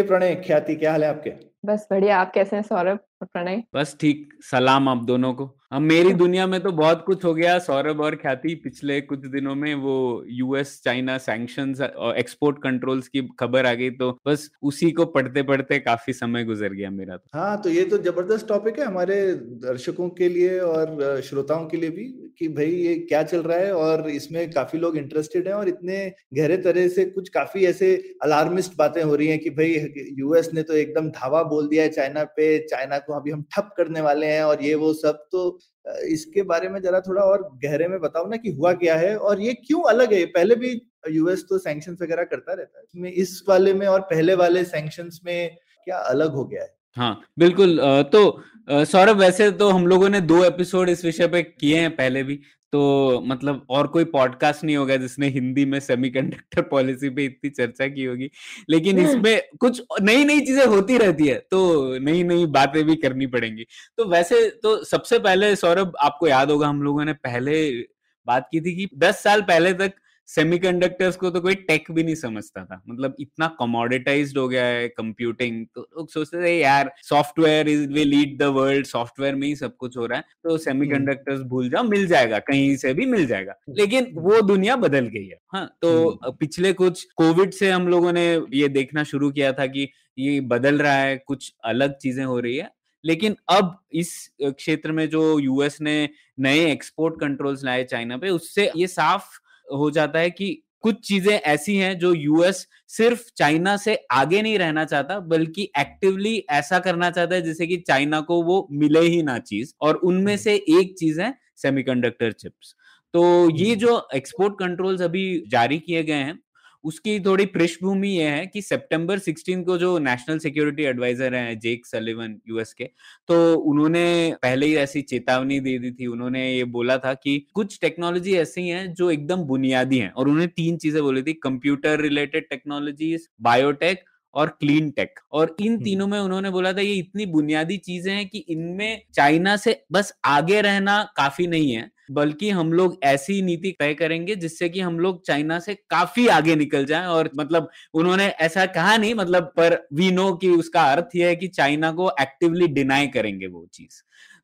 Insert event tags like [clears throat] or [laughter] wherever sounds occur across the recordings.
प्रणय ख्याति क्या हाल है आपके? बस बढ़िया। आप कैसे हैं सौरभ? प्रणय? बस ठीक सलाम आप दोनों को। अब मेरी दुनिया में तो बहुत कुछ हो गया। सौरभ और ख्याति पिछले कुछ दिनों में वो यूएस चाइना सैंक्शंस और एक्सपोर्ट कंट्रोल्स की खबर आ गई तो बस उसी को पढ़ते पढ़ते काफ़ी समय गुजर गया मेरा तो। हाँ तो ये तो ज़बरदस्त टॉपिक है हमारे दर्शकों के लिए और श्रोताओं के लिए भी कि भाई ये क्या चल रहा है और इसमें काफ़ी लोग इंटरेस्टेड हैं और इतने गहरे तरह से कुछ काफ़ी ऐसे अलार्मिस्ट बातें हो रही हैं कि भाई यूएस ने तो एकदम धावा बोल दिया है चाइना पे चाइना को अभी हम ठप करने वाले हैं और ये वो सब तो इसके बारे में जरा थोड़ा और गहरे में बताओ ना कि हुआ क्या है और ये क्यों अलग है? पहले भी यूएस तो सैंक्शन वगैरह करता रहता है, इसमें इस वाले में और पहले वाले सैंक्शन में क्या अलग हो गया है? हाँ बिल्कुल तो सौरभ वैसे तो हम लोगों ने दो एपिसोड इस विषय पे किए हैं पहले भी तो मतलब और कोई पॉडकास्ट नहीं होगा जिसने हिंदी में सेमीकंडक्टर पॉलिसी पे इतनी चर्चा की होगी। लेकिन इसमें कुछ नई नई चीज़ें होती रहती है तो नई नई बातें भी करनी पड़ेंगी। तो वैसे तो सबसे पहले सौरभ आपको याद होगा हम लोगों ने पहले बात की थी कि दस साल पहले तक सेमीकंडक्टर्स को तो कोई टेक भी नहीं समझता था। मतलब इतना कमोडिटाइज्ड हो गया है कंप्यूटिंग तो लोग सोचते थे यार software is will lead the world software में ही सब कुछ हो रहा है। तो सेमीकंडक्टर्स भूल जाओ मिल जाएगा कहीं से भी मिल जाएगा। लेकिन वो दुनिया बदल गई है। हाँ तो पिछले कुछ कोविड से हम लोगों ने ये देखना शुरू किया था कि ये बदल रहा है कुछ अलग चीज़ें हो रही है। लेकिन अब इस क्षेत्र में जो यूएस ने नए एक्सपोर्ट कंट्रोल्स लाए चाइना पे उससे ये साफ़ हो जाता है कि कुछ चीज़ें ऐसी हैं जो यूएस सिर्फ़ चाइना से आगे नहीं रहना चाहता बल्कि एक्टिवली ऐसा करना चाहता है जैसे कि चाइना को वो मिले ही ना चीज़ और उनमें से एक चीज़ है सेमीकंडक्टर चिप्स तो ये जो एक्सपोर्ट कंट्रोल्स अभी जारी किए गए हैं उसकी थोड़ी पृष्ठभूमि ये है कि सितंबर 16 को जो नेशनल सिक्योरिटी एडवाइजर हैं जेक सलिवन यूएस के तो उन्होंने पहले ही ऐसी चेतावनी दे दी थी। उन्होंने ये बोला था कि कुछ टेक्नोलॉजी ऐसी हैं जो एकदम बुनियादी हैं और उन्होंने तीन चीज़ें बोली थी कंप्यूटर रिलेटेड टेक्नोलॉजीज़ बायोटेक और क्लीन टेक। और इन तीनों में उन्होंने बोला था ये इतनी बुनियादी चीज़ें हैं कि इनमें चाइना से बस आगे रहना काफ़ी नहीं है बल्कि हम लोग ऐसी नीति तय करेंगे जिससे कि हम लोग चाइना से काफ़ी आगे निकल जाएँ और मतलब उन्होंने ऐसा कहा नहीं मतलब पर वी नो कि उसका अर्थ यह है कि चाइना को एक्टिवली डिनाई करेंगे वो चीज़।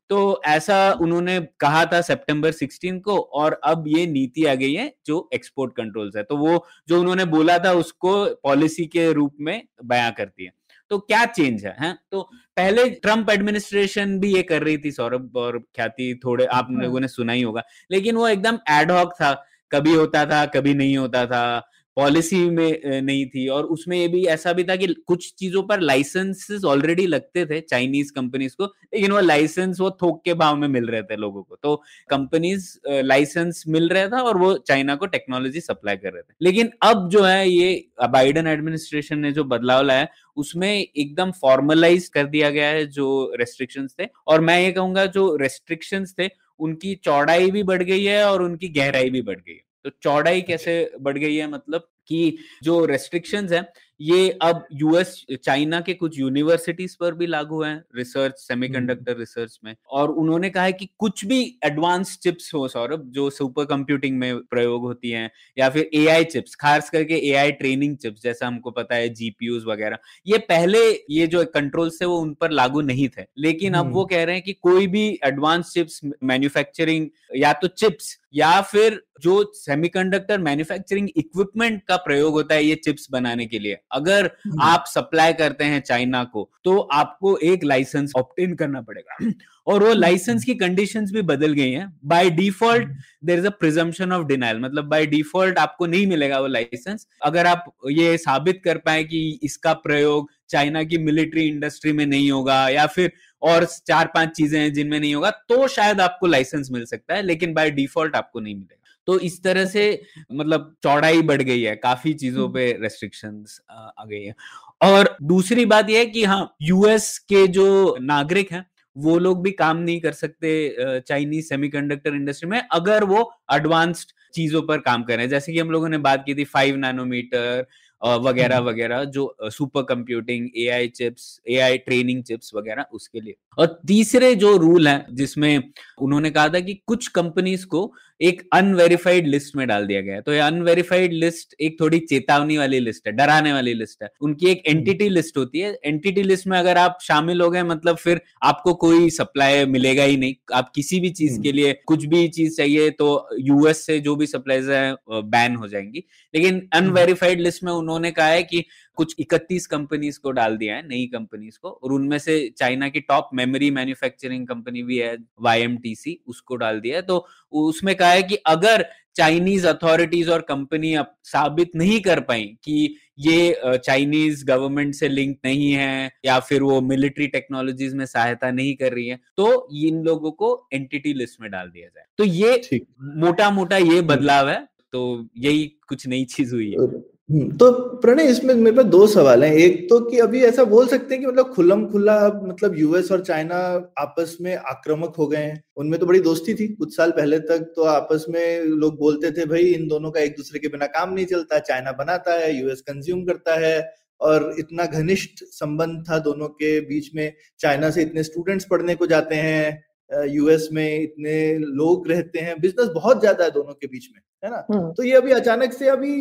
तो ऐसा उन्होंने कहा था सितंबर 16 को और अब ये नीति आ गई है जो एक्सपोर्ट कंट्रोल्स है। तो वो जो उन्होंने बोला था उसको पॉलिसी के रूप में बयां करती है। तो क्या चेंज है, है? तो पहले ट्रंप एडमिनिस्ट्रेशन भी ये कर रही थी सौरभ और ख्याति थोड़े आप लोगों ने सुना ही होगा। लेकिन वो एकदम एडहॉक था। कभी होता था कभी नहीं होता था। पॉलिसी में नहीं थी और उसमें ये भी ऐसा भी था कि कुछ चीज़ों पर लाइसेंसेस ऑलरेडी लगते थे चाइनीज़ कंपनीज़ को, लेकिन वो लाइसेंस वो थोक के भाव में मिल रहे थे लोगों को। तो कंपनीज़ लाइसेंस मिल रहा था और वो चाइना को टेक्नोलॉजी सप्लाई कर रहे थे। लेकिन अब जो है ये बाइडन एडमिनिस्ट्रेशन ने जो बदलाव लाया, उसमें एकदम फॉर्मलाइज कर दिया गया है जो रेस्ट्रिक्शंस थे और मैं ये कहूँगा जो रेस्ट्रिक्शंस थे, उनकी चौड़ाई भी बढ़ गई है और उनकी गहराई भी बढ़ गई है। तो चौड़ाई कैसे बढ़ गई है मतलब कि जो रेस्ट्रिक्शंस है ये अब यूएस चाइना के कुछ यूनिवर्सिटीज पर भी लागू है रिसर्च सेमीकंडक्टर रिसर्च में। और उन्होंने कहा है कि कुछ भी एडवांस चिप्स हो सौरभ जो सुपर कंप्यूटिंग में प्रयोग होती हैं या फिर एआई चिप्स खास करके एआई ट्रेनिंग चिप्स जैसा हमको पता है जीपीयूज वगैरह ये पहले ये जो कंट्रोल्स थे वो उन पर लागू नहीं थे। लेकिन अब वो कह रहे हैं कि कोई भी एडवांस चिप्स मैन्युफैक्चरिंग या तो चिप्स या फिर जो सेमीकंडक्टर मैन्युफैक्चरिंग इक्विपमेंट का प्रयोग होता है ये चिप्स बनाने के लिए। अगर आप सप्लाई करते हैं चाइना को तो आपको एक लाइसेंस ऑप्टेन करना पड़ेगा। [clears throat] और वो लाइसेंस की कंडीशंस भी बदल गई हैं। By default there is a presumption of denial मतलब बाय डिफ़ॉल्ट आपको नहीं मिलेगा वो लाइसेंस अगर आप ये साबित कर पाए कि इसका प्रयोग चाइना की मिलिट्री इंडस्ट्री में नहीं होगा या फिर और चार पाँच चीज़ें हैं जिनमें नहीं होगा तो शायद आपको लाइसेंस मिल सकता है लेकिन बाय डिफ़ॉल्ट आपको नहीं मिलेगा। तो इस तरह से मतलब चौड़ाई बढ़ गई है काफ़ी चीज़ों पे रेस्ट्रिक्शंस आ गई है। और दूसरी बात यह है कि हाँ यूएस के जो नागरिक हैं वो लोग भी काम नहीं कर सकते चाइनीज़ सेमीकंडक्टर इंडस्ट्री में अगर वो एडवांस्ड चीज़ों पर काम कर रहे हैं। जैसे कि हम लोगों ने बात की थी फाइव नैनोमीटर वगैरह हम्म। वगैरह जो super computing AI chips AI training chips वगैरह उसके लिए। और तीसरे जो रूल है जिसमें उन्होंने कहा था कि कुछ कंपनीज़ को एक अनवेरिफाइड लिस्ट में डाल दिया गया है। तो ये अनवेरिफाइड लिस्ट एक थोड़ी चेतावनी वाली लिस्ट है डराने वाली लिस्ट है। उनकी एक एंटिटी हम्म। लिस्ट होती है। एंटिटी लिस्ट में अगर आप शामिल हो गए मतलब फिर आपको कोई सप्लाई मिलेगा ही नहीं। आप किसी भी चीज़ के हम्म। लिए कुछ भी चीज़ चाहिए तो यूएस से जो भी सप्लाईज है बैन हो जाएँगी। लेकिन अनवेरिफाइड लिस्ट में उन्होंने कहा है कि कुछ 31 कंपनीज़ को डाल दिया है नई कंपनीज़ को और उनमें से चाइना की टॉप मेमोरी मैन्युफैक्चरिंग कंपनी भी है YMTC उसको डाल दिया है। तो उसमें कहा है कि अगर चाइनीज़ अथॉरिटीज और कंपनी अब साबित नहीं कर पाई कि ये चाइनीज़ गवर्नमेंट से लिंक नहीं है या फिर वो मिलिट्री टेक्नोलॉजीज़ में सहायता नहीं कर रही है तो इन लोगों को एंटिटी लिस्ट में डाल दिया जाए। तो ये मोटा मोटा ये बदलाव है तो यही कुछ नई चीज़ हुई है। हम्म, तो प्रणय, इसमें मेरे पास दो सवाल हैं। एक तो कि अभी ऐसा बोल सकते हैं कि मतलब खुलम खुला मतलब यूएस और चाइना आपस में आक्रामक हो गए हैं। उनमें तो बड़ी दोस्ती थी कुछ साल पहले तक तो आपस में लोग बोलते थे, भाई, इन दोनों का एक दूसरे के बिना काम नहीं चलता चाइना बनाता है यूएस कंज्यूम करता है। और इतना घनिष्ठ संबंध था दोनों के बीच में। चाइना से इतने स्टूडेंट्स पढ़ने को जाते हैं यूएस में इतने लोग रहते हैं बिज़नेस बहुत ज़्यादा है दोनों के बीच में है ना? हम्म। तो ये अभी अचानक से अभी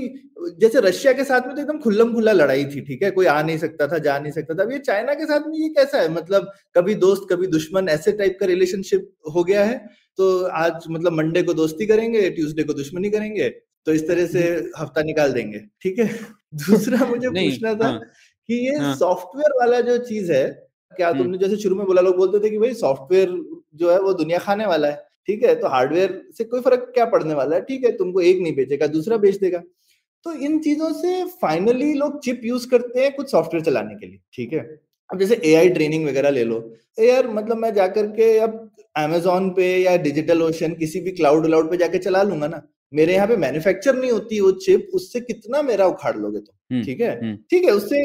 जैसे रशिया के साथ में तो एकदम खुल्लम खुल्ला लड़ाई थी ठीक है? कोई आ नहीं सकता था जा नहीं सकता था। अभी चाइना के साथ में ये कैसा है? मतलब कभी दोस्त कभी दुश्मन ऐसे टाइप का रिलेशनशिप हो गया है? तो आज मतलब मंडे को दोस्ती करेंगे ट्यूसडे को दुश्मनी करेंगे तो इस तरह से हम्म। हफ़्ता निकाल देंगे ठीक है? [laughs] दूसरा मुझे पूछना था हाँ, कि ये हाँ, सॉफ्टवेयर वाला जो चीज़ है क्या हम्म। तुमने जैसे शुरू में बोला लोग बोलते थे कि भाई सॉफ्टवेयर जो है वो दुनिया खाने वाला है ठीक है? तो हार्डवेयर से कोई फ़र्क क्या पड़ने वाला है? ठीक है तुमको एक नहीं बेचेगा दूसरा बेच देगा। तो इन चीज़ों से फाइनली लोग चिप यूज़ करते हैं कुछ सॉफ्टवेयर चलाने के लिए ठीक है? अब जैसे ए आई ट्रेनिंग वगैरह ले लो। यार मतलब मैं जाकर के अब अमेजोन पे या डिजिटल ओशन किसी भी क्लाउड व्लाउड पे जाके चला लूँगा ना। मेरे यहाँ पे मैन्युफैक्चर नहीं होती वो चिप उससे कितना मेरा उखाड़ लोगे तुम हम्म, ठीक है? हम्म। ठीक है उससे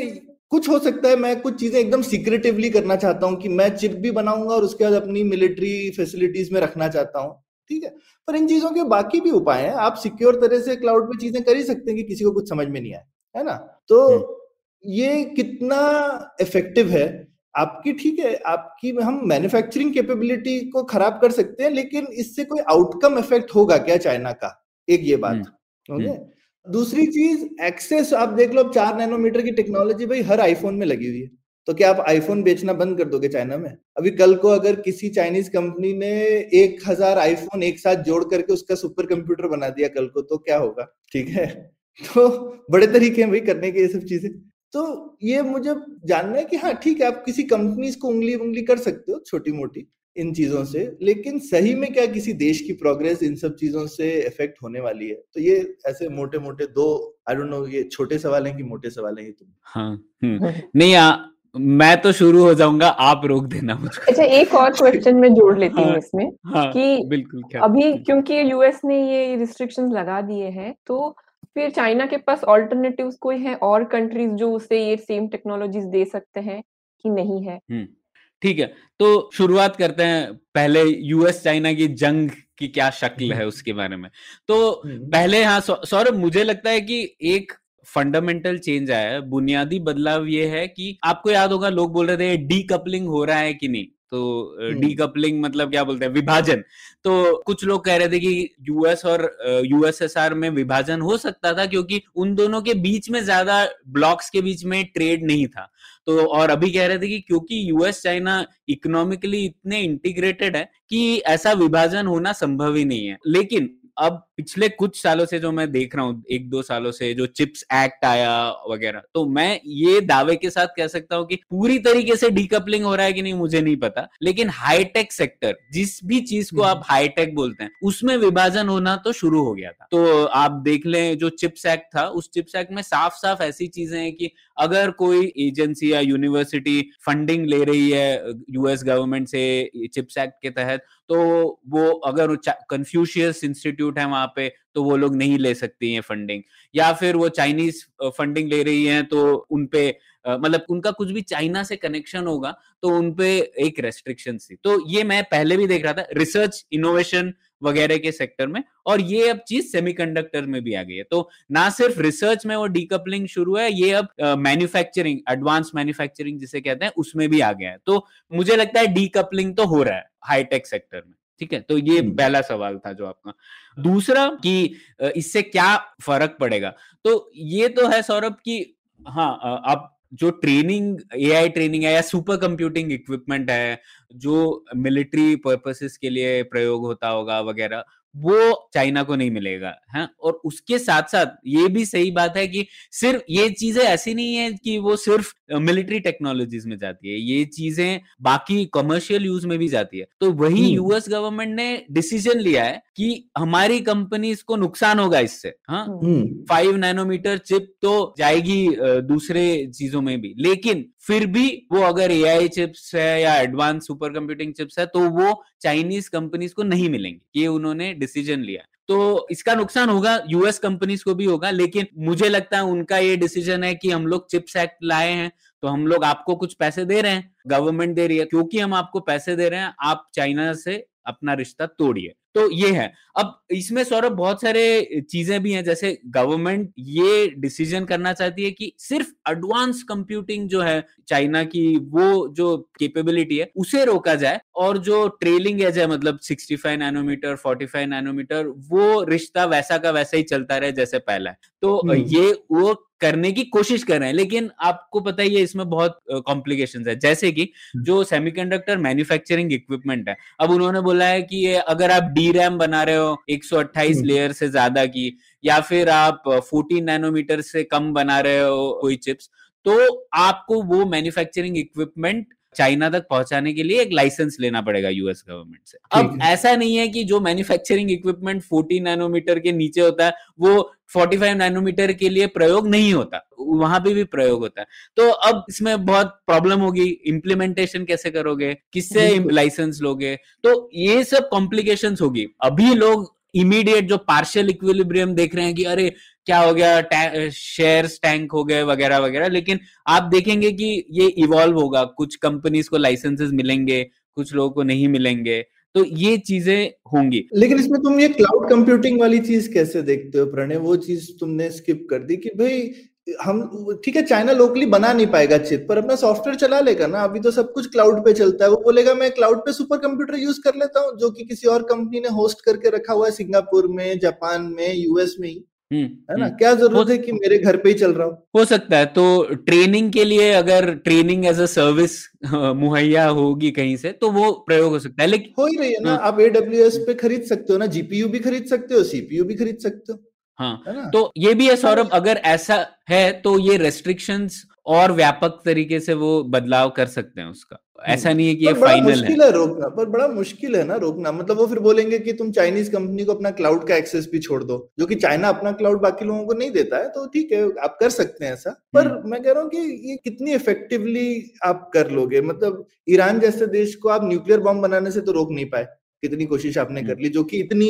कुछ हो सकता है मैं कुछ चीज़ें एकदम सीक्रेटिवली करना चाहता हूँ कि मैं चिप भी बनाऊँगा और उसके बाद अपनी मिलिट्री फैसिलिटीज़ में रखना चाहता हूँ ठीक है? पर इन चीज़ों के बाकी भी उपाय हैं। आप सिक्योर तरह से क्लाउड पे चीज़ें कर ही सकते हैं कि किसी को कुछ समझ में नहीं आए है ना? तो हम्म। ये कितना इफ़ेक्टिव है आपकी ठीक है आपकी हम मैन्युफैक्चरिंग कैपेबिलिटी को खराब कर सकते हैं लेकिन इससे कोई आउटकम इफ़ेक्ट होगा क्या चाइना का? एक ये बात हम्म। ओके दूसरी चीज़ एक्सेस आप देख लो, अब चार नैनोमीटर की टेक्नोलॉजी भाई हर आईफोन में लगी हुई है। तो क्या आप आईफोन बेचना बंद कर दोगे चाइना में? अभी कल को अगर किसी चाइनीज़ कंपनी ने एक हज़ार आईफोन एक साथ जोड़ करके उसका सुपर कंप्यूटर बना दिया कल को तो क्या होगा? ठीक है? [laughs] तो बड़े तरीके हैं भाई करने के ये सब चीज़ें। तो ये मुझे जानना है कि हाँ ठीक है, आप किसी कंपनीज़ को उंगली उंगली कर सकते हो छोटी मोटी इन चीज़ों से। लेकिन सही में क्या किसी देश की प्रोग्रेस इन सब चीज़ों से इफ़ेक्ट होने वाली है? तो ये ऐसे मोटे मोटे दो आई डोंट नो ये छोटे सवाल हैं कि मोटे सवाल हैं ये तुम हाँ हम्म। नहीं आ, मैं तो शुरू हो जाऊँगा आप रोक देना मुझे। अच्छा एक और [laughs] क्वेश्चन में जोड़ लेती हूँ हाँ, इसमें हाँ, कि बिल्कुल क्या? अभी क्योंकि यूएस ने ये रिस्ट्रिक्शंस लगा दिए हैं तो फिर चाइना के पास ऑल्टरनेटिव कोई है और कंट्रीज़ जो उसे ये सेम टेक्नोलॉजीज़ दे सकते हैं कि नहीं है? हम्म। ठीक है तो शुरुआत करते हैं पहले यूएस चाइना की जंग की क्या शक्ल है उसके बारे में तो हम्म। पहले हाँ सौरभ मुझे लगता है कि एक फंडामेंटल चेंज आया है बुनियादी बदलाव ये है कि आपको याद होगा लोग बोल रहे थे डी कपलिंग हो रहा है कि नहीं तो डीकपलिंग हम्म। मतलब क्या बोलते हैं? विभाजन। तो कुछ लोग कह रहे थे कि यूएस और यूएसएसआर में विभाजन हो सकता था क्योंकि उन दोनों के बीच में ज़्यादा ब्लॉक्स के बीच में ट्रेड नहीं था। तो और अभी कह रहे थे कि क्योंकि यूएस चाइना इकोनॉमिकली इतने इंटीग्रेटेड है कि ऐसा विभाजन होना संभव ही नहीं है। लेकिन अब पिछले कुछ सालों से जो मैं देख रहा हूँ एक दो सालों से जो चिप्स एक्ट आया वगैरह तो मैं ये दावे के साथ कह सकता हूँ कि पूरी तरीके से डीकपलिंग हो रहा है कि नहीं मुझे नहीं पता लेकिन हाईटेक सेक्टर जिस भी चीज़ को आप हाईटेक हम्म। बोलते हैं उसमें विभाजन होना तो शुरू हो गया था तो आप देख लें जो चिप्स एक्ट था उस चिप्स एक्ट में साफ़ साफ़ ऐसी चीज़ें हैं कि अगर कोई एजेंसी या यूनिवर्सिटी फंडिंग ले रही है यूएस गवर्नमेंट से चिप्स एक्ट के तहत तो वो अगर कन्फ्यूशियस इंस्टीट्यूट है वहाँ पे तो वो लोग नहीं ले सकती हैं फंडिंग या फिर वो चाइनीज़ फंडिंग ले रही हैं तो उनपे मतलब उनका कुछ भी चाइना से कनेक्शन होगा तो उनपे एक रेस्ट्रिक्शन थी। तो ये मैं पहले भी देख रहा था रिसर्च इनोवेशन वगैरह के सेक्टर में और ये अब चीज़ सेमीकंडक्टर में भी आ गई है। तो ना सिर्फ़ रिसर्च में वो डीकपलिंग शुरू है ये अब मैन्युफैक्चरिंग एडवांस मैन्युफैक्चरिंग जिसे कहते हैं उसमें भी आ गया है। तो मुझे लगता है डीकपलिंग तो हो रहा है हाईटेक सेक्टर में ठीक है? तो ये हम्म। पहला सवाल था जो आपका। दूसरा कि इससे क्या फ़र्क पड़ेगा? तो ये तो है सौरभ की हाँ आप जो ट्रेनिंग एआई ट्रेनिंग है या सुपर कंप्यूटिंग इक्विपमेंट है जो मिलिट्री पर्पसेस के लिए प्रयोग होता होगा वगैरह वो चाइना को नहीं मिलेगा है और उसके साथ साथ ये भी सही बात है कि सिर्फ़ ये चीज़ें ऐसी नहीं है कि वो सिर्फ़ मिलिट्री टेक्नोलॉजीज़ में जाती है ये चीज़ें बाकी कमर्शियल यूज़ में भी जाती है तो वही यूएस हम्म। गवर्नमेंट ने डिसीज़न लिया है कि हमारी कंपनीज़ को नुकसान होगा इससे हाँ? फाइव नैनोमीटर चिप तो जाएगी दूसरे चीज़ों में भी। लेकिन फिर भी वो अगर एआई चिप्स है या एडवांस सुपर कंप्यूटिंग चिप्स है तो वो चाइनीज़ कंपनीज़ को नहीं मिलेंगे। ये उन्होंने डिसीज़न लिया। तो इसका नुकसान होगा यूएस कंपनीज़ को भी होगा लेकिन मुझे लगता है उनका ये डिसीज़न है कि हम लोग चिप्स एक्ट लाए हैं तो हम लोग आपको कुछ पैसे दे रहे हैं। गवर्नमेंट दे रही है। क्योंकि हम आपको पैसे दे रहे हैं आप चाइना से अपना रिश्ता तोड़िए। तो ये है अब इसमें सौरभ बहुत सारे चीज़ें भी हैं जैसे गवर्नमेंट ये डिसीज़न करना चाहती है कि सिर्फ़ एडवांस कंप्यूटिंग जो है चाइना की वो जो कैपेबिलिटी है उसे रोका जाए और जो ट्रेलिंग एज है मतलब 65 नैनोमीटर 45 नैनोमीटर वो रिश्ता वैसा का वैसा ही चलता रहे जैसे पहला है तो हम्म। ये वो करने की कोशिश कर रहे हैं लेकिन आपको पता ही है इसमें बहुत कॉम्प्लिकेशन है जैसे कि हम्म। जो सेमीकंडक्टर मैन्युफैक्चरिंग इक्विपमेंट है अब उन्होंने बोला है कि अगर आप डी रैम बना रहे हो 128 लेयर हम्म। से ज़्यादा की या फिर आप 14 नैनोमीटर से कम बना रहे हो कोई चिप्स तो आपको वो मैन्युफैक्चरिंग इक्विपमेंट चाइना तक पहुँचाने के लिए एक लाइसेंस लेना पड़ेगा यूएस गवर्नमेंट से। अब ऐसा नहीं है कि जो मैन्युफैक्चरिंग इक्विपमेंट 14 नैनोमीटर के नीचे होता है वो 45 नैनोमीटर के लिए प्रयोग नहीं होता। वहाँ पे भी भी प्रयोग होता है। तो अब इसमें बहुत प्रॉब्लम होगी। इम्प्लीमेंटेशन कैसे करोगे? किससे लाइसेंस लोगे? तो ये सब कॉम्प्लिकेशंस होगी। अभी लोग इमीडिएट जो पार्शियल इक्विलिब्रियम देख रहे हैं कि अरे, क्या हो गया शेयर्स टैंक हो गए, वगैरह वगैरह। लेकिन आप देखेंगे कि ये इवॉल्व होगा। कुछ कंपनीज़ को लाइसेंसेस मिलेंगे, कुछ लोगों को नहीं मिलेंगे। तो ये चीज़ें होंगी। लेकिन इसमें तुम ये क्लाउड कंप्यूटिंग वाली चीज़ कैसे देखते हो, प्रणय? वो चीज़ तुमने स्किप कर दी कि भाई हम ठीक है चाइना लोकली बना नहीं पाएगा चिप पर अपना सॉफ्टवेयर चला लेगा ना अभी तो सब कुछ क्लाउड पे चलता है। वो बोलेगा मैं क्लाउड पे सुपर कंप्यूटर यूज़ कर लेता हूँ जो कि किसी और कंपनी ने होस्ट करके रखा हुआ है सिंगापुर में जापान में यूएस में ही। हम्म, है ना? हम्म। क्या ज़रूरत है कि मेरे घर पे ही चल रहा हो? हो सकता है तो ट्रेनिंग के लिए अगर ट्रेनिंग एज अ सर्विस मुहैया होगी कहीं से तो वो प्रयोग हो सकता है लेकिन हो ही रही है ना हाँ। आप एडब्ल्यू पे खरीद सकते हो ना जीपीयू भी खरीद सकते हो सीपीयू भी खरीद सकते हो। हाँ। तो ये भी है सौरभ अगर ऐसा है तो ये रेस्ट्रिक्शंस और व्यापक तरीके से वो बदलाव कर सकते हैं उसका। ऐसा नहीं है कि ये फाइनल मुश्किल है रोकना पर बड़ा मुश्किल है ना रोकना। मतलब वो फिर बोलेंगे कि तुम चाइनीज़ कंपनी को अपना क्लाउड का एक्सेस भी छोड़ दो जो कि चाइना अपना क्लाउड बाकी लोगों को नहीं देता है तो ठीक है आप कर सकते हैं ऐसा। पर हम्म। मैं कह रहा हूँ कि ये कितनी इफेक्टिवली आप कर लोगे? मतलब ईरान जैसे देश को आप न्यूक्लियर बॉम्ब बनाने से तो रोक नहीं पाए। कितनी कोशिश आपने कर ली जो कि इतनी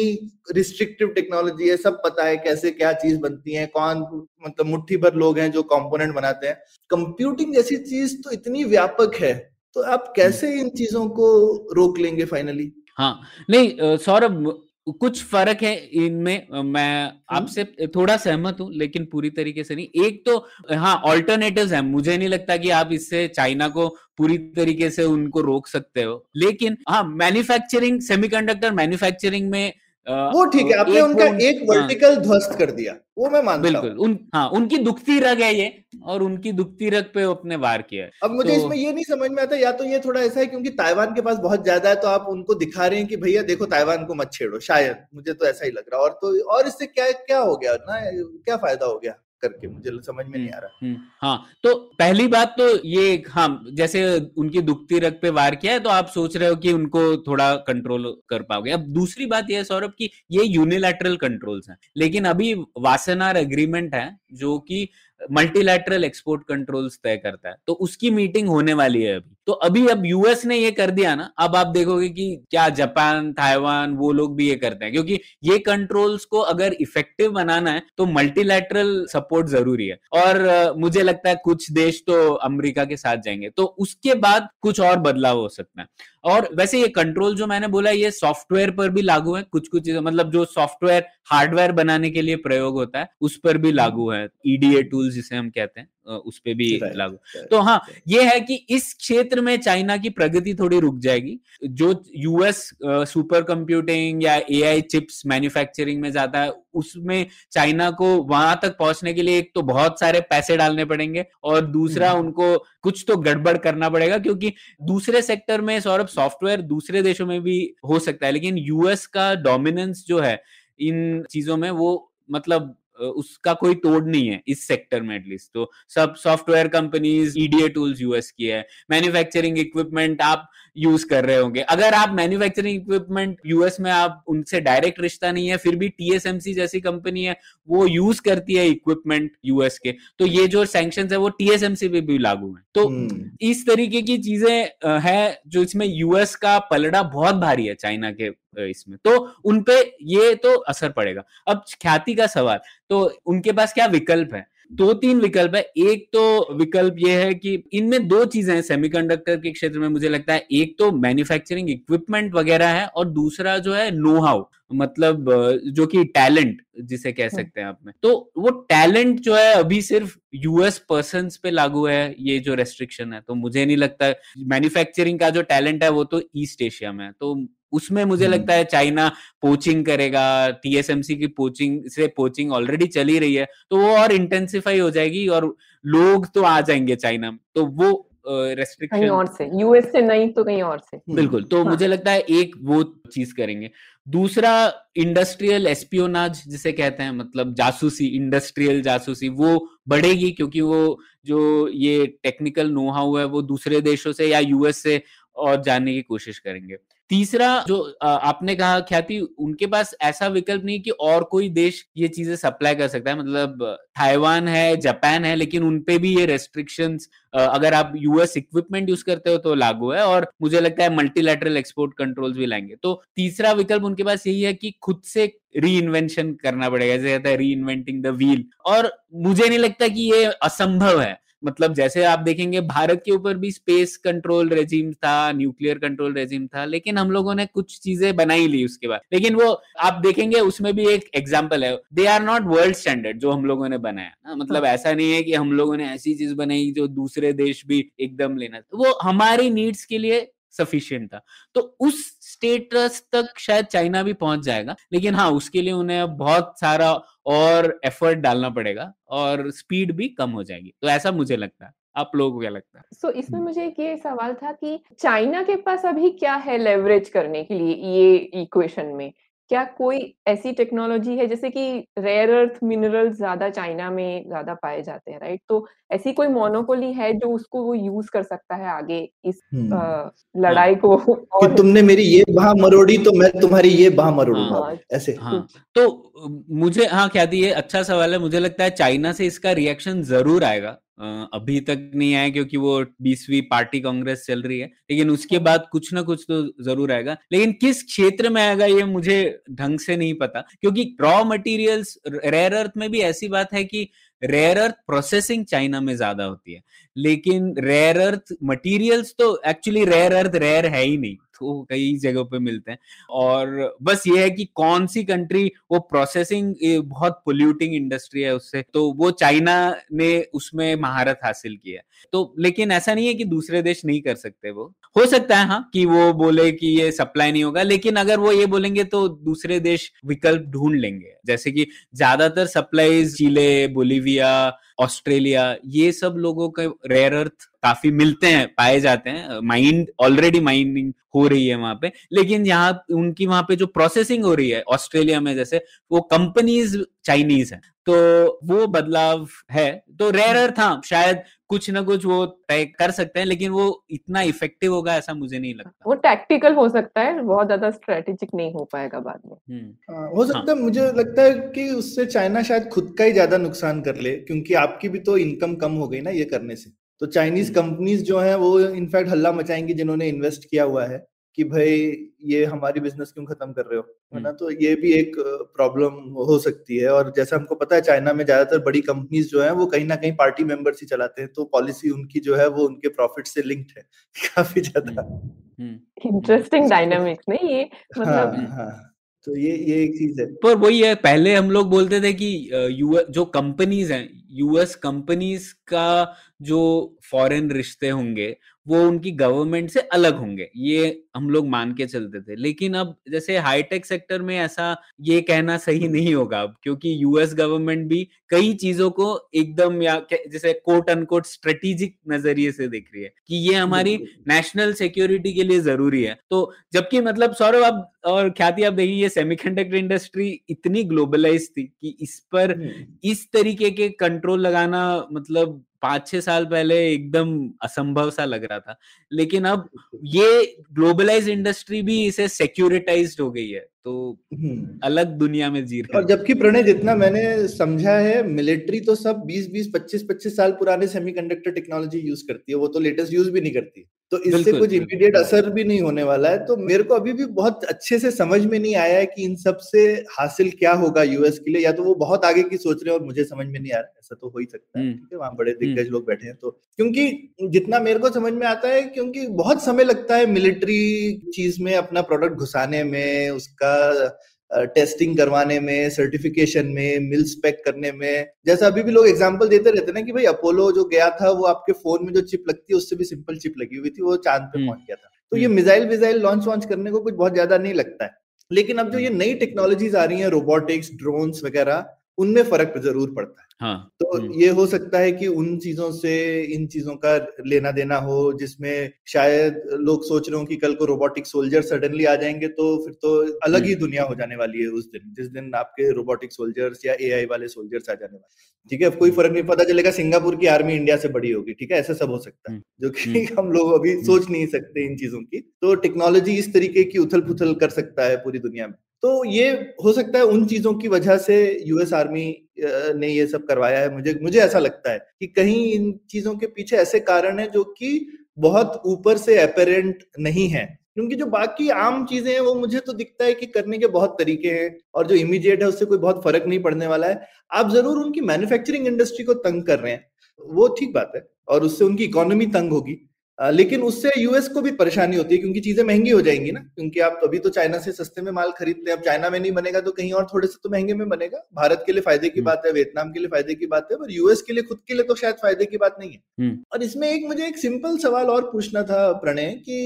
रिस्ट्रिक्टिव टेक्नोलॉजी है सब पता है कैसे क्या चीज़ बनती है कौन मतलब मुट्ठी भर लोग हैं जो कंपोनेंट बनाते हैं। कंप्यूटिंग जैसी चीज़ तो इतनी व्यापक है तो आप कैसे इन चीज़ों को रोक लेंगे फाइनली हाँ नहीं सौरभ कुछ फ़र्क है इनमें मैं हम्म। आपसे थोड़ा सहमत हूँ लेकिन पूरी तरीके से नहीं। एक तो हाँ ऑल्टरनेटिव है। मुझे नहीं लगता कि आप इससे चाइना को पूरी तरीके से उनको रोक सकते हो। लेकिन हाँ मैन्युफैक्चरिंग सेमीकंडक्टर मैन्युफैक्चरिंग में वो ठीक है आपने उनका एक वर्टिकल हाँ, ध्वस्त कर दिया वो मैं मानता बिल्कुल उन हाँ उनकी दुखती रग है ये और उनकी दुखती रग पे अपने वार किया अब मुझे तो, इसमें ये नहीं समझ में आता या तो ये थोड़ा ऐसा है क्योंकि ताइवान के पास बहुत ज़्यादा है तो आप उनको दिखा रहे हैं कि भैया देखो ताइवान को मत छेड़ो शायद मुझे तो ऐसा ही लग रहा है। और तो और इससे क्या क्या हो गया ना क्या फ़ायदा हो गया? करके मुझे समझ में नहीं आ रहा। हम्म, हाँ तो पहली बात तो ये हाँ जैसे उनकी दुखती रग पे वार किया है तो आप सोच रहे हो कि उनको थोड़ा कंट्रोल कर पाओगे। अब दूसरी बात यह सौरभ की ये यूनिलैटरल कंट्रोल्स हैं लेकिन अभी वासनार एग्रीमेंट है जो कि मल्टीलैटरल एक्सपोर्ट कंट्रोल्स तय करता है। तो उसकी मीटिंग होने वाली है अभी। तो अभी अब यूएस ने ये कर दिया ना, अब आप देखोगे कि क्या जापान ताइवान वो लोग भी ये करते हैं। क्योंकि ये कंट्रोल्स को अगर इफ़ेक्टिव बनाना है तो मल्टीलैटरल सपोर्ट ज़रूरी है। और मुझे लगता है कुछ देश तो अमेरिका के साथ जाएँगे। तो उसके बाद कुछ और बदलाव हो सकता है। और वैसे ये कंट्रोल जो मैंने बोला, ये सॉफ्टवेयर पर भी लागू है कुछ कुछ मतलब जो सॉफ्टवेयर हार्डवेयर बनाने के लिए प्रयोग होता है, उस पर भी लागू है ईडीए टूल जिसे हम कहते हैं। उस पे भी लागू। तो हाँ ये है कि इस क्षेत्र में चाइना की प्रगति थोड़ी रुक जाएगी। जो यूएस सुपर कंप्यूटिंग या एआई चिप्स मैन्युफैक्चरिंग में जाता है उसमें चाइना को वहाँ तक पहुँचने के लिए एक तो बहुत सारे पैसे डालने पड़ेंगे और दूसरा हम्म। उनको कुछ तो गड़बड़ करना पड़ेगा क्योंकि दूसरे सेक्टर में सौरभ सॉफ्टवेयर दूसरे देशों में भी हो सकता है लेकिन यूएस का डोमिनेंस जो है इन चीज़ों में वो मतलब उसका कोई तोड़ नहीं है इस सेक्टर में एटलीस्ट तो सब software companies EDA tools US की है मैन्युफैक्चरिंग इक्विपमेंट आप यूज़ कर रहे होंगे। अगर आप मैन्युफैक्चरिंग इक्विपमेंट यूएस में आप उनसे डायरेक्ट रिश्ता नहीं है फिर भी टीएसएमसी जैसी कंपनी है वो यूज़ करती है इक्विपमेंट यूएस के। तो ये जो सैंक्शन है वो टीएसएमसी पे भी लागू है। तो hmm. इस तरीके की चीज़ें है जो इसमें यूएस का पलड़ा बहुत भारी है चाइना के इसमें। तो उनपे ये तो असर पड़ेगा। अब ख्याति का सवाल तो उनके पास क्या विकल्प है? दो तीन विकल्प है। एक तो विकल्प ये है कि इनमें दो चीज़ें हैं सेमीकंडक्टर के क्षेत्र में मुझे लगता है। एक तो मैन्युफैक्चरिंग इक्विपमेंट वगैरह है और दूसरा जो है नो हाउ मतलब जो कि टैलेंट जिसे कह हम्म। सकते हैं आप में। तो वो टैलेंट जो है अभी सिर्फ़ यूएस पर्सन पे लागू है ये जो रेस्ट्रिक्शन है। तो मुझे नहीं लगता मैन्युफैक्चरिंग का जो टैलेंट है वो तो ईस्ट एशिया में है। तो उसमें मुझे हम्म। लगता है चाइना पोचिंग करेगा टीएसएमसी की पोचिंग से पोचिंग ऑलरेडी चली रही है तो वो और इंटेंसिफाई हो जाएगी और लोग तो आ जाएँगे चाइना में। तो वो रेस्ट्रिक्शन कहीं और से यूएस से नहीं तो कहीं और से। बिल्कुल तो हाँ. मुझे लगता है एक वो चीज़ करेंगे। दूसरा इंडस्ट्रियल एस्पियोनाज जिसे कहते हैं मतलब जासूसी इंडस्ट्रियल जासूसी वो बढ़ेगी क्योंकि वो जो ये टेक्निकल नो हाउ है वो दूसरे देशों से या यूएस से और जानने की कोशिश करेंगे। तीसरा जो आपने कहा ख्याति, उनके पास ऐसा विकल्प नहीं कि और कोई देश ये चीज़ें सप्लाई कर सकता है। मतलब ताइवान है, जापान है, लेकिन उनपे भी ये रेस्ट्रिक्शन अगर आप यूएस इक्विपमेंट यूज़ करते हो तो लागू है और मुझे लगता है मल्टीलैटरल एक्सपोर्ट कंट्रोल्स भी लाएँगे। तो तीसरा विकल्प उनके पास यही है कि खुद से री इन्वेंशन करना पड़ेगा, जैसे कहता है री इन्वेंटिंग द व्हील और मुझे नहीं लगता कि ये असंभव है। मतलब जैसे आप देखेंगे भारत के ऊपर भी स्पेस कंट्रोल रेजिम था न्यूक्लियर कंट्रोल रेजिम था लेकिन हम लोगों ने कुछ चीज़ें बनाई ली उसके बाद। लेकिन वो आप देखेंगे उसमें भी एक एग्ज़ाम्पल है। They are not world standard जो हम लोगों ने बनाया ना? मतलब हाँ. ऐसा नहीं है कि हम लोगों ने ऐसी चीज़ बनाई जो दूसरे देश भी एकदम लेना। वो हमारी नीड्स के लिए सफिशियंट था। तो उस स्टेटस तक शायद चाइना भी पहुँच जाएगा। लेकिन हाँ उसके लिए उन्हें बहुत सारा और एफर्ट डालना पड़ेगा और स्पीड भी कम हो जाएगी। तो ऐसा मुझे लगता है। आप लोगों को क्या लगता है? सो so, इसमें हम्म। मुझे एक ये सवाल था कि चाइना के पास अभी क्या है लेवरेज करने के लिए ये इक्वेशन में? क्या कोई ऐसी टेक्नोलॉजी है जैसे कि रेयर अर्थ मिनरल ज़्यादा चाइना में ज़्यादा पाए जाते हैं राइट तो ऐसी कोई मोनोपोली है जो उसको वो यूज़ कर सकता है आगे इस आ, हाँ। लड़ाई को और कि तुमने मेरी ये बाह मरोड़ी तो मैं तुम्हारी ये बाह मरोड़ूँगा हाँ, ऐसे। हाँ तो मुझे हाँ क्या ये अच्छा सवाल है। मुझे लगता है चाइना से इसका रिएक्शन ज़रूर आएगा। अभी तक नहीं आया क्योंकि वो बीसवीं पार्टी कांग्रेस चल रही है लेकिन उसके हाँ। बाद कुछ ना कुछ तो ज़रूर आएगा लेकिन किस क्षेत्र में आएगा ये मुझे ढंग से नहीं पता क्योंकि रॉ मटेरियल्स रेयर अर्थ में भी ऐसी बात है कि रेयर अर्थ प्रोसेसिंग चाइना में ज़्यादा होती है लेकिन रेयर अर्थ मटेरियल्स तो एक्चुअली रेयर अर्थ रेयर है ही नहीं तो कई जगहों पे मिलते हैं। और बस ये है कि कौन सी कंट्री वो प्रोसेसिंग बहुत पोल्यूटिंग इंडस्ट्री है उससे तो वो चाइना ने उसमें महारत हासिल की है। तो लेकिन ऐसा नहीं है कि दूसरे देश नहीं कर सकते वो। हो सकता है हाँ कि वो बोले कि ये सप्लाई नहीं होगा, लेकिन अगर वो ये बोलेंगे तो दूसरे देश विकल्प ढूंढ लेंगे। जैसे कि ज़्यादातर सप्लाईज चिले, बोलीविया, ऑस्ट्रेलिया, ये सब लोगों का रेयर अर्थ काफ़ी मिलते हैं पाए जाते हैं। माइंड ऑलरेडी माइनिंग हो रही है वहाँ पे। लेकिन यहाँ उनकी वहाँ पे जो प्रोसेसिंग हो रही है ऑस्ट्रेलिया में जैसे वो कंपनीज़ चाइनीज़ है। तो वो बदलाव है। तो रेयर था शायद कुछ ना कुछ वो तय कर सकते हैं लेकिन वो इतना इफ़ेक्टिव होगा ऐसा मुझे नहीं लगता। वो टैक्टिकल हो सकता है बहुत ज़्यादा स्ट्रेटेजिक नहीं हो पाएगा बाद में। हम्म। हाँ, हो सकता है हाँ। मुझे लगता है कि उससे चाइना शायद खुद का ही ज़्यादा नुकसान कर ले क्योंकि आपकी भी तो इनकम कम हो गई ना ये करने से। तो चाइनीज़ कंपनीज़ हम्म। जो है वो इनफैक्ट हल्ला मचाएँगी जिन्होंने इन्वेस्ट किया हुआ है कि भाई ये हमारी बिज़नेस क्यों खत्म कर रहे हो है ना हम्म। तो ये भी एक प्रॉब्लम हो सकती है और जैसा हमको पता है चाइना में ज़्यादातर बड़ी कंपनीज़ जो है वो कहीं ना कहीं पार्टी मेंबर्स ही चलाते हैं तो पॉलिसी उनकी जो है वो उनके प्रॉफिट से लिंक्ड है [laughs] काफ़ी ज़्यादा इंटरेस्टिंग डायनामिक्स [laughs] नहीं ये मतलब हाँ, हाँ. तो ये ये एक चीज़ है। पर वही है, पहले हम लोग बोलते थे कि यूएस जो कंपनीज़ हैं, यूएस कंपनीज़ का जो फॉरेन रिश्ते होंगे वो उनकी गवर्नमेंट से अलग होंगे ये हम लोग मान के चलते थे। लेकिन अब जैसे हाईटेक सेक्टर में ऐसा ये कहना सही नहीं होगा अब क्योंकि यूएस गवर्नमेंट भी कई चीज़ों को एकदम या जैसे कोट अनकोट स्ट्रेटेजिक नज़रिए से देख रही है कि ये हमारी नेशनल सिक्योरिटी के लिए ज़रूरी है। तो जबकि मतलब सौरभ अब और ख्याति आप देखिए ये सेमीकंडक्टर इंडस्ट्री इतनी ग्लोबलाइज थी कि इस पर हम्म। इस तरीके के कंट्रोल लगाना मतलब पाँच छह साल पहले एकदम असंभव सा लग रहा था। लेकिन अब [laughs] ये ग्लोबलाइज इंडस्ट्री भी इसे सिक्योरिटाइज हो गई है। तो हम्म। अलग दुनिया में जी रहे और जबकि प्रणय जितना मैंने समझा है मिलिट्री तो सब 20 20 25 25 साल पुराने सेमीकंडक्टर टेक्नोलॉजी यूज़ करती है। वो तो लेटेस्ट यूज़ भी नहीं करती। तो इससे कुछ इमीडिएट असर भी नहीं होने वाला है। तो मेरे को अभी भी बहुत अच्छे से समझ में नहीं आया है कि इन सबसे हासिल क्या होगा यूएस के लिए। या तो वो बहुत आगे की सोच रहे हैं और मुझे समझ में नहीं आ रहा ऐसा तो हो ही सकता है। हम्म। ठीक है वहाँ बड़े दिग्गज हम्म। लोग बैठे हैं। तो क्योंकि जितना मेरे को समझ में आता है क्योंकि बहुत समय लगता है मिलिट्री चीज़ में अपना प्रोडक्ट घुसाने में उसका टेस्टिंग करवाने में सर्टिफिकेशन में मिल स्पेक करने में जैसा अभी भी लोग एग्जांपल देते रहते ना कि भाई अपोलो जो गया था वो आपके फ़ोन में जो चिप लगती है उससे भी सिंपल चिप लगी हुई थी वो चाँद पे हम्म। पहुँच गया था तो ये मिसाइल हम्म। विजाइल लॉन्च वॉन्च करने को कुछ बहुत ज़्यादा नहीं लगता है लेकिन अब जो ये नई टेक्नोलॉजीज़ आ रही है रोबोटिक्स ड्रोन्स वगैरह उनमें फ़र्क ज़रूर पड़ता है। हाँ, तो हम्म। ये हो सकता है कि उन चीज़ों से इन चीज़ों का लेना देना हो जिसमें शायद लोग सोच रहे हो कि कल को रोबोटिक सोल्जर सडनली आ जाएँगे तो फिर तो अलग ही हम्म। दुनिया हो जाने वाली है उस दिन जिस दिन आपके रोबोटिक सोल्जर्स या एआई वाले सोल्जर्स आ जाने वाले। ठीक है कोई फ़र्क नहीं पता चलेगा सिंगापुर की आर्मी इंडिया से बड़ी होगी ठीक है ऐसा सब हो सकता है हम्म। जो कि हम लोग अभी सोच नहीं सकते इन चीज़ों की। तो टेक्नोलॉजी इस तरीके की उथल पुथल कर सकता है पूरी दुनिया में। तो ये हो सकता है उन चीज़ों की वजह से यूएस आर्मी ने ये सब करवाया है। मुझे मुझे ऐसा लगता है कि कहीं इन चीज़ों के पीछे ऐसे कारण है जो कि बहुत ऊपर से अपेरेंट नहीं है। क्योंकि जो बाकी आम चीज़ें हैं, वो मुझे तो दिखता है कि करने के बहुत तरीके हैं और जो इमीडिएट है, उससे कोई बहुत फ़र्क नहीं पड़ने वाला है। आप ज़रूर उनकी मैन्युफैक्चरिंग इंडस्ट्री को तंग कर रहे हैं। वो ठीक बात है और उससे उनकी इकोनॉमी तंग होगी। लेकिन उससे यूएस को भी परेशानी होती है क्योंकि चीज़ें महँगी हो जाएँगी ना क्योंकि आप अभी तो चाइना से सस्ते में माल खरीदते हैं अब चाइना में नहीं बनेगा तो कहीं और थोड़े से तो महँगे में बनेगा भारत के लिए फ़ायदे की हम्म। बात है वियतनाम के लिए फ़ायदे की बात है पर यूएस के लिए खुद के लिए तो शायद फ़ायदे की बात नहीं है हम्म। और इसमें एक मुझे एक सिंपल सवाल और पूछना था प्रणय की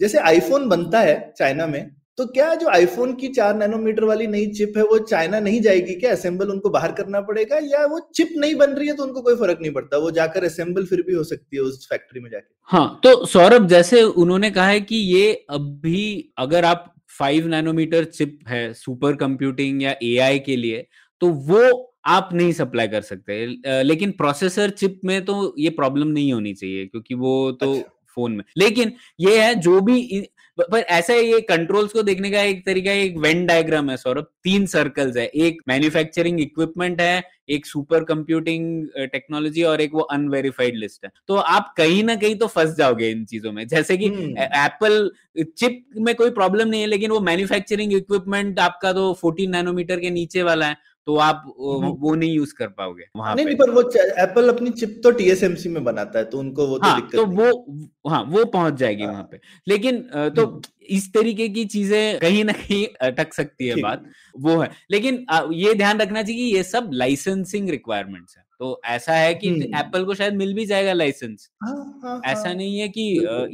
जैसे आईफोन बनता है चाइना में तो क्या जो आईफोन की चार नैनोमीटर वाली नई चिप है वो चाइना नहीं जाएगी क्या? असेंबल उनको बाहर करना पड़ेगा या वो चिप नहीं बन रही है तो उनको कोई फ़र्क नहीं पड़ता? वो जाकर असेंबल फिर भी हो सकती है उस फैक्ट्री में जाके। हाँ तो सौरभ जैसे उन्होंने कहा है कि ये अभी अगर आप फाइव नैनोमीटर चिप है सुपर कंप्यूटिंग या एआई के लिए तो वो आप नहीं सप्लाई कर सकते। लेकिन प्रोसेसर चिप में तो ये प्रॉब्लम नहीं होनी चाहिए क्योंकि वो तो अच्छा। फ़ोन में। लेकिन ये है जो भी पर ऐसा ये कंट्रोल्स को देखने का एक तरीका एक वेन डायग्राम है सौरभ। तीन सर्कल्स है एक मैन्युफैक्चरिंग इक्विपमेंट है एक सुपर कंप्यूटिंग टेक्नोलॉजी और एक वो अनवेरिफाइड लिस्ट है। तो आप कहीं ना कहीं तो फंस जाओगे इन चीज़ों में। जैसे कि एप्पल चिप में कोई प्रॉब्लम नहीं है लेकिन वो मैन्युफैक्चरिंग इक्विपमेंट आपका तो 14 नैनोमीटर के नीचे वाला है। तो आप हम्म। वो नहीं यूज़ कर पाओगे। वहाँ नहीं, नहीं पर वो एप्पल अपनी चिप तो टीएसएमसी में बनाता है तो उनको वो तो हाँ, तो, तो वो हाँ। वो पहुँच जाएगी हाँ, वहाँ पे। लेकिन तो हम्म। इस तरीके की चीज़ें कहीं ना कहीं अटक सकती है बात वो है। लेकिन ये ध्यान रखना चाहिए कि ये सब लाइसेंसिंग रिक्वायरमेंट्स है। तो ऐसा है कि एप्पल हम्म। को शायद मिल भी जाएगा लाइसेंस हाँ, हाँ, ऐसा नहीं है कि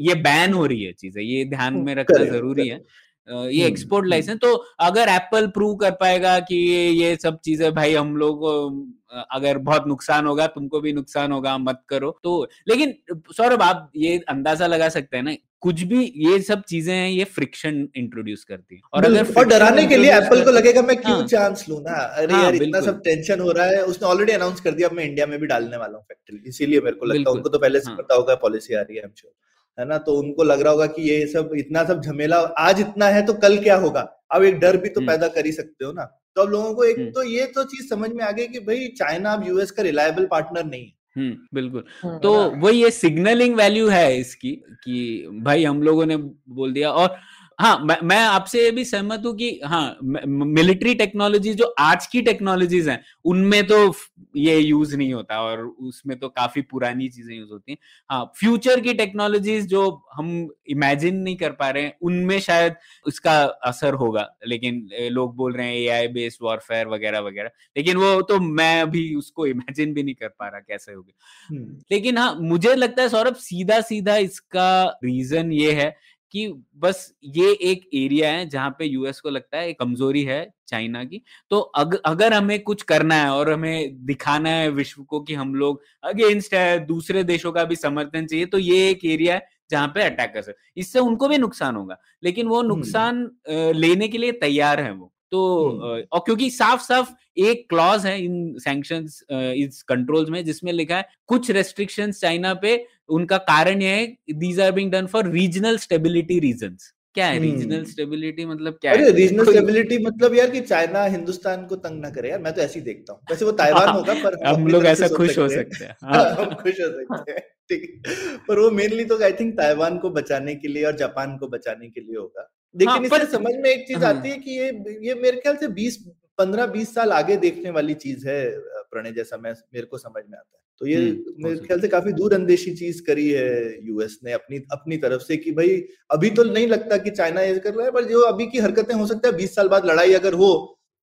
ये बैन हो रही है चीज़ें ये ध्यान में रखना ज़रूरी है। ये एक्सपोर्ट हम्म, लाइसेंस हम्म। तो अगर एप्पल प्रूव कर पाएगा कि ये ये सब चीज़ें भाई हम लोग अगर बहुत नुकसान होगा तुमको भी नुकसान होगा मत करो। तो लेकिन सौरभ आप ये अंदाज़ा लगा सकते हैं ना कुछ भी ये सब चीज़ें हैं ये फ्रिक्शन इंट्रोड्यूस करती है। और अगर और डराने के लिए एप्पल को लगेगा मैं क्यों हाँ, चांस लू ना? अरे हाँ, यार इतना सब टेंशन हो रहा है। उसने ऑलरेडी अनाउंस कर दिया मैं इंडिया में भी डालने वाला हूँ फैक्ट्री इसीलिए मेरे को लगता है उनको तो पहले से हाँ, पता होगा पॉलिसी आ रही है है ना तो उनको लग रहा होगा कि ये सब इतना सब झमेला आज इतना है तो कल क्या होगा अब एक डर भी तो हम्म। पैदा कर ही सकते हो ना तो अब लोगों को एक हम्म। तो ये तो चीज़ समझ में आ गई कि भाई चाइना अब यूएस का रिलायबल पार्टनर नहीं है हम्म बिल्कुल। तो वही ये सिग्नलिंग वैल्यू है इसकी कि भाई हम लोगों ने बोल दिया और हाँ मैं, मैं आपसे ये भी सहमत हूँ कि हाँ मिलिट्री टेक्नोलॉजी जो आज की टेक्नोलॉजीज़ हैं उनमें तो ये यूज़ नहीं होता और उसमें तो काफ़ी पुरानी चीज़ें यूज़ होती हैं। हाँ फ्यूचर की टेक्नोलॉजीज़ जो हम इमेजिन नहीं कर पा रहे हैं उनमें शायद उसका असर होगा। लेकिन लोग बोल रहे हैं ए आई बेस्ड वॉरफेयर वगैरह वगैरह। लेकिन वो तो मैं अभी उसको इमेजिन भी नहीं कर पा रहा कैसे होगा। लेकिन हाँ मुझे लगता है सौरभ सीधा सीधा इसका रीजन ये है कि बस ये एक एरिया है जहाँ पे यूएस को लगता है कमज़ोरी है चाइना की। तो अग, अगर हमें कुछ करना है और हमें दिखाना है विश्व को कि हम लोग अगेंस्ट है दूसरे देशों का भी समर्थन चाहिए तो ये एक एरिया है जहाँ पे अटैक कर सकते इससे उनको भी नुकसान होगा लेकिन वो नुकसान लेने के लिए तैयार है वो। तो और क्योंकि साफ़ साफ़ एक क्लॉज है इन सैंक्शन इस कंट्रोल्स में जिसमें लिखा है कुछ रेस्ट्रिक्शंस चाइना पे उनका कारण यह है these are being done for regional stability reasons क्या है रीजनल स्टेबिलिटी मतलब क्या है? रीजनल स्टेबिलिटी मतलब यार कि चाइना हिंदुस्तान को तंग ना करे यार मैं तो ऐसे ही देखता हूँ। वैसे वो ताइवान होगा पर हम लोग ऐसा खुश हो सकते हैं। [laughs] हम खुश हो सकते हैं ठीक। पर वो मेनली तो आई थिंक ताइवान को बचाने के लिए और जापान को बचाने के लिए होगा। लेकिन हाँ, इससे समझ में एक चीज़ हाँ। आती है कि ये ये मेरे ख्याल से बीस पंद्रह बीस साल आगे देखने वाली चीज़ है प्रणय जैसा मैं मेरे को समझ में आता है। तो ये हम्म, मेरे ख्याल से काफ़ी दूर अंदेशी चीज़ करी है यूएस ने अपनी अपनी तरफ़ से कि भाई अभी तो नहीं लगता कि चाइना ये कर रहा है पर जो अभी की हरकतें हो सकता है बीस साल बाद लड़ाई अगर हो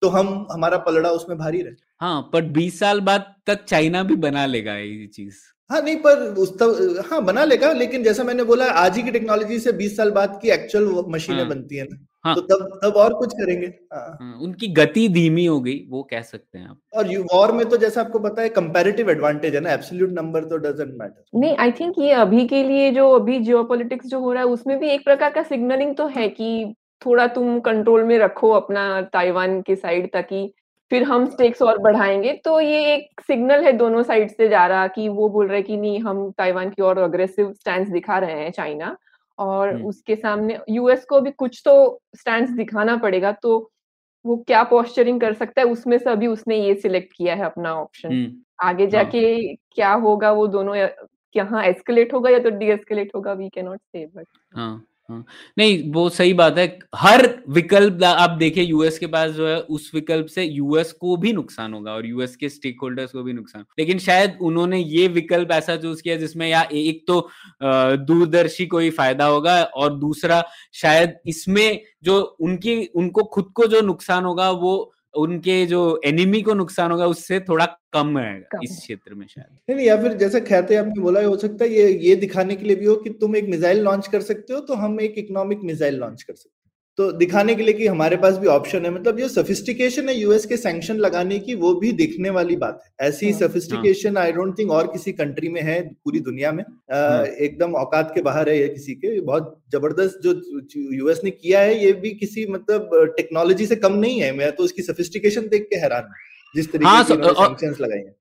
तो हम हमारा पलड़ा उसमें भारी रहे। हाँ पर बीस साल बाद तक चाइना भी बना लेगा ये चीज़। हाँ नहीं पर उस तब हाँ बना लेगा लेकिन जैसा मैंने बोला आज ही की टेक्नोलॉजी से 20 साल बाद की एक्चुअल मशीनें हाँ, बनती है ना। हाँ, तो तब तब और कुछ करेंगे। हाँ, हाँ, उनकी गति धीमी हो गई वो कह सकते हैं आप। और वॉर में तो जैसा आपको पता है कंपैरेटिव एडवांटेज है ना एब्सोल्यूट नंबर तो डजंट मैटर नहीं आई थिंक ये अभी के लिए जो अभी जियोपॉलिटिक्स जो हो रहा है उसमें भी एक प्रकार का सिग्नलिंग तो है कि थोड़ा तुम कंट्रोल में रखो अपना ताइवान के साइड ताकि फिर हम स्टेक्स और बढ़ाएँगे। तो ये एक सिग्नल है दोनों साइड से जा रहा कि वो बोल रहे कि नहीं हम ताइवान की और अग्रेसिव स्टैंड दिखा रहे हैं चाइना और उसके सामने यूएस को भी कुछ तो स्टैंड दिखाना पड़ेगा तो वो क्या पोस्चरिंग कर सकता है उसमें से अभी उसने ये सिलेक्ट किया है अपना ऑप्शन आगे हाँ। जाके हाँ. क्या होगा वो दोनों यहाँ एस्केलेट होगा या तो डी एस्केलेट होगा we cannot not say but हाँ हाँ। नहीं, वो सही बात है हर विकल्प आप देखें यूएस के पास जो है, उस विकल्प से यूएस को भी नुकसान होगा और यूएस के स्टेक होल्डर्स को भी नुकसान लेकिन शायद उन्होंने ये विकल्प ऐसा चूज़ किया जिसमें या एक तो दूरदर्शी कोई फ़ायदा होगा और दूसरा शायद इसमें जो उनकी, उनको खुद को जो नुकसान होगा, वो उनके जो एनिमी को नुकसान होगा उससे थोड़ा कम रहेगा इस क्षेत्र में शायद। नहीं नहीं या फिर जैसा ख्याते आपने बोला हो सकता है ये ये दिखाने के लिए भी हो कि तुम एक मिसाइल लॉन्च कर सकते हो तो हम एक इकोनॉमिक मिसाइल लॉन्च कर सकते हो। तो दिखाने के लिए कि हमारे पास भी ऑप्शन है मतलब जो सफिस्टिकेशन है यूएस के सैंक्शन लगाने की वो भी देखने वाली बात है। ऐसी सोफिस्टिकेशन आई डोंट थिंक और किसी कंट्री में है पूरी दुनिया में। हाँ। एकदम औकात के बाहर है ये किसी के। बहुत ज़बरदस्त जो यूएस ने किया है ये भी किसी मतलब टेक्नोलॉजी से कम नहीं है। मैं तो उसकी सफिस्टिकेशन देख के हैरान जिस तरीके हाँ, से लगाए हैं।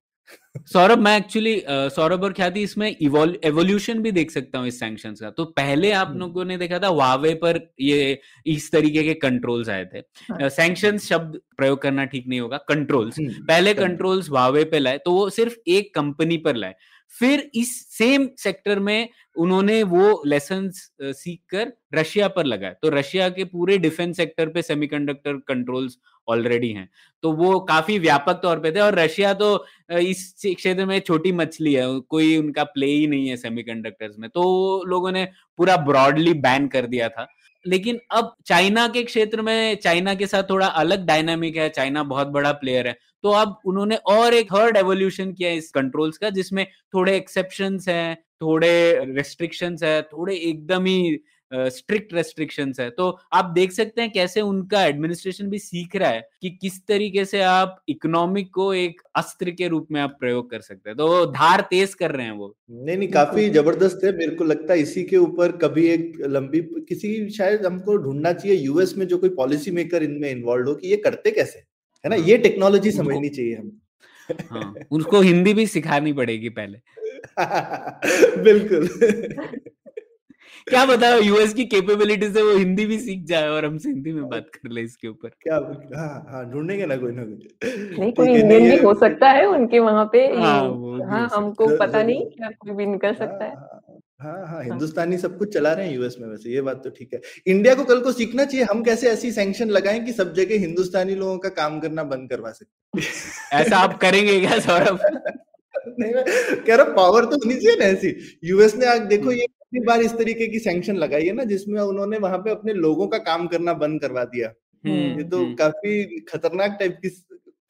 सौरभ मैं एक्चुअली सौरभ और ख्याति इसमें एवोल्यूशन भी देख सकता हूँ इस सैंक्शन का। तो पहले आप हम्म। लोगों ने देखा था वावे पर ये इस तरीके के कंट्रोल्स आए थे। सैंक्शन हाँ। शब्द प्रयोग करना ठीक नहीं होगा कंट्रोल्स हम्म, पहले कंट्रोल्स वावे पे लाए तो वो सिर्फ़ एक कंपनी पर लाए। फिर इस सेम सेक्टर में उन्होंने वो लेसन सीख कर रशिया पर लगाए। तो रशिया के पूरे डिफेंस सेक्टर पे सेमीकंडक्टर कंट्रोल्स ऑलरेडी हैं। तो वो काफ़ी व्यापक तौर पे थे और रशिया तो इस क्षेत्र में छोटी मछली है, कोई उनका प्ले ही नहीं है सेमीकंडक्टर्स में। तो लोगों ने पूरा ब्रॉडली बैन कर दिया था। लेकिन अब चाइना के क्षेत्र में, चाइना के साथ थोड़ा अलग डायनामिक है, चाइना बहुत बड़ा प्लेयर है। तो अब उन्होंने और एक थर्ड एवोल्यूशन किया इस कंट्रोल्स का जिसमें थोड़े एक्सेप्शन है थोड़े रेस्ट्रिक्शंस है थोड़े एकदम ही स्ट्रिक्ट रेस्ट्रिक्शंस है। तो आप देख सकते हैं कैसे उनका एडमिनिस्ट्रेशन भी सीख रहा है कि किस तरीके से आप इकोनॉमिक को एक अस्त्र के रूप में आप प्रयोग कर सकते हैं। तो धार तेज कर रहे हैं वो। नहीं नहीं काफ़ी ज़बरदस्त है। मेरे को लगता है इसी के ऊपर कभी एक लंबी किसी शायद हमको ढूंढना चाहिए यूएस में जो कोई पॉलिसी मेकर इनमें इन्वॉल्व हो कि ये करते कैसे? है ना? हाँ। ये टेक्नोलॉजी समझनी चाहिए हम। हाँ, उसको हिंदी भी सिखानी पड़ेगी पहले। [laughs] बिल्कुल। क्या बताओ यूएस की कैपेबिलिटी से वो हिंदी भी सीख जाए और हमसे हिंदी में बात कर ले इसके ऊपर। क्या हाँ हाँ ढूंढेंगे ना कोई ना कोई। नहीं कोई इंडियन भी हो सकता है उनके वहाँ पे हाँ, हाँ हमको पता नहीं क्या कोई भी निकल सकता है। हाँ, हाँ हाँ, हिंदुस्तानी सब कुछ चला रहे हैं यूएस में वैसे ये बात तो ठीक है। इंडिया को कल को सीखना चाहिए हम कैसे ऐसी सैंक्शन लगाएँ कि सब जगह हिंदुस्तानी लोगों का काम करना बंद करवा सकते ऐसा आप करेंगे क्या सौरभ? [laughs] नहीं कह रहा पावर तो होनी चाहिए ना ऐसी। यूएस ने आज देखो ये कितनी बार इस तरीके की सैंक्शन लगाई है ना जिसमें उन्होंने वहाँ पे अपने लोगों का काम करना बंद करवा दिया। हम्म, ये तो हम्म। काफ़ी खतरनाक टाइप की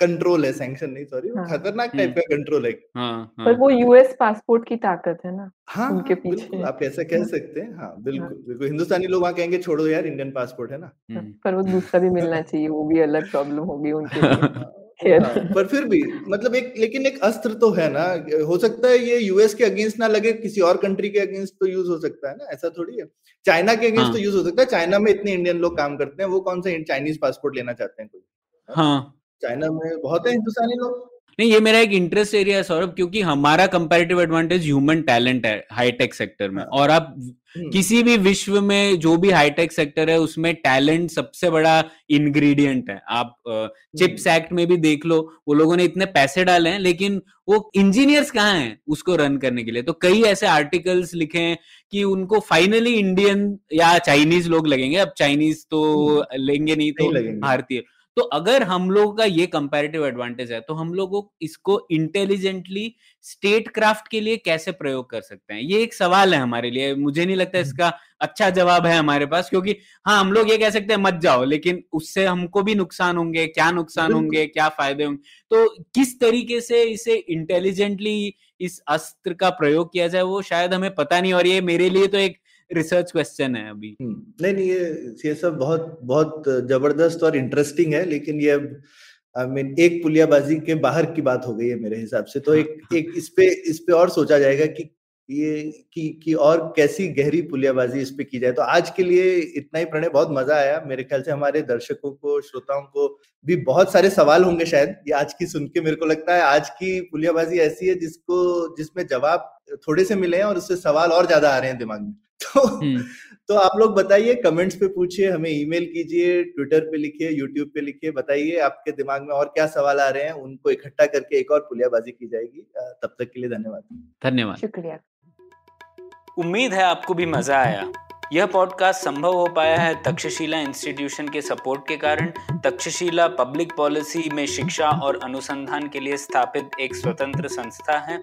कंट्रोल है सैंक्शन नहीं सॉरी हाँ, खतरनाक टाइप हम्म। का कंट्रोल है। हाँ, हाँ, पर वो यूएस पासपोर्ट की ताकत है ना हाँ उनके पीछे। आप ऐसा कह हाँ। सकते हैं हाँ बिल्कुल हाँ, बिल्कुल हिंदुस्तानी लोग वहाँ कहेंगे छोड़ो यार इंडियन पासपोर्ट है ना। हाँ, पर वो दूसरा भी मिलना चाहिए वो भी अलग प्रॉब्लम होगी उनके [laughs] हाँ, पर फिर भी मतलब एक लेकिन एक अस्त्र तो है ना हो सकता है ये यूएस के अगेंस्ट ना लगे किसी और कंट्री के अगेंस्ट तो यूज़ हो सकता है ना ऐसा थोड़ी है। चाइना के अगेंस्ट हाँ. तो यूज़ हो सकता है चाइना में इतने इंडियन लोग काम करते हैं वो कौन सा चाइनीज़ पासपोर्ट लेना चाहते हैं कोई? हाँ चाइना में बहुत है हिंदुस्तानी लोग नहीं ये मेरा एक इंटरेस्ट एरिया है सौरभ क्योंकि हमारा कंपैरेटिव एडवांटेज ह्यूमन टैलेंट है हाईटेक सेक्टर में हाँ। और आप हम्म। किसी भी विश्व में जो भी हाईटेक सेक्टर है उसमें टैलेंट सबसे बड़ा इंग्रेडिएंट है आप चिप्स एक्ट हम्म। में भी देख लो वो लोगों ने इतने पैसे डाले हैं लेकिन वो इंजीनियर्स कहाँ हैं उसको रन करने के लिए तो कई ऐसे आर्टिकल्स लिखे हैं कि उनको फाइनली इंडियन या चाइनीज़ लोग लगेंगे अब चाइनीज़ तो हम्म। लेंगे नहीं तो भारतीय तो अगर हम लोगों का ये कंपैरेटिव एडवांटेज है तो हम लोगों इसको इंटेलिजेंटली स्टेट क्राफ्ट के लिए कैसे प्रयोग कर सकते हैं? ये एक सवाल है हमारे लिए। मुझे नहीं लगता इसका अच्छा जवाब है हमारे पास क्योंकि हाँ हम लोग ये कह सकते हैं मत जाओ लेकिन उससे हमको भी नुकसान होंगे क्या नुकसान होंगे क्या फ़ायदे होंगे? तो किस तरीके से इसे इंटेलिजेंटली इस अस्त्र का प्रयोग किया जाए वो शायद हमें पता नहीं और ये मेरे लिए तो एक रिसर्च क्वेश्चन है अभी। हम्म, नहीं नहीं ये ये सब बहुत बहुत ज़बरदस्त और इंटरेस्टिंग है लेकिन ये अब आई मीन एक पुलियाबाजी के बाहर की बात हो गई है मेरे हिसाब से तो हाँ, एक. एक इस पे इस पे और सोचा जाएगा कि ये कि कि और कैसी गहरी पुलियाबाजी इस पे की जाए। तो आज के लिए इतना ही प्रणय बहुत मज़ा आया। मेरे ख्याल से हमारे दर्शकों को श्रोताओं को भी बहुत सारे सवाल होंगे शायद ये आज की सुन के मेरे को लगता है। आज की पुलियाबाजी ऐसी है जिसको जिसमें जवाब थोड़े से मिले हैं और उससे सवाल और ज़्यादा आ रहे हैं दिमाग में। तो हम्म। [laughs] तो आप लोग बताइए कमेंट्स पे पूछिए हमें ईमेल कीजिए ट्विटर पे लिखिए यूट्यूब पे लिखिए बताइए आपके दिमाग में और क्या सवाल आ रहे हैं उनको इकट्ठा करके एक और पुलियाबाजी की जाएगी। तब तक के लिए धन्यवाद। धन्यवाद। शुक्रिया। उम्मीद है आपको भी मज़ा आया। यह पॉडकास्ट संभव हो पाया है तक्षशिला इंस्टीट्यूशन के सपोर्ट के कारण। तक्षशिला पब्लिक पॉलिसी में शिक्षा और अनुसंधान के लिए स्थापित एक स्वतंत्र संस्था है।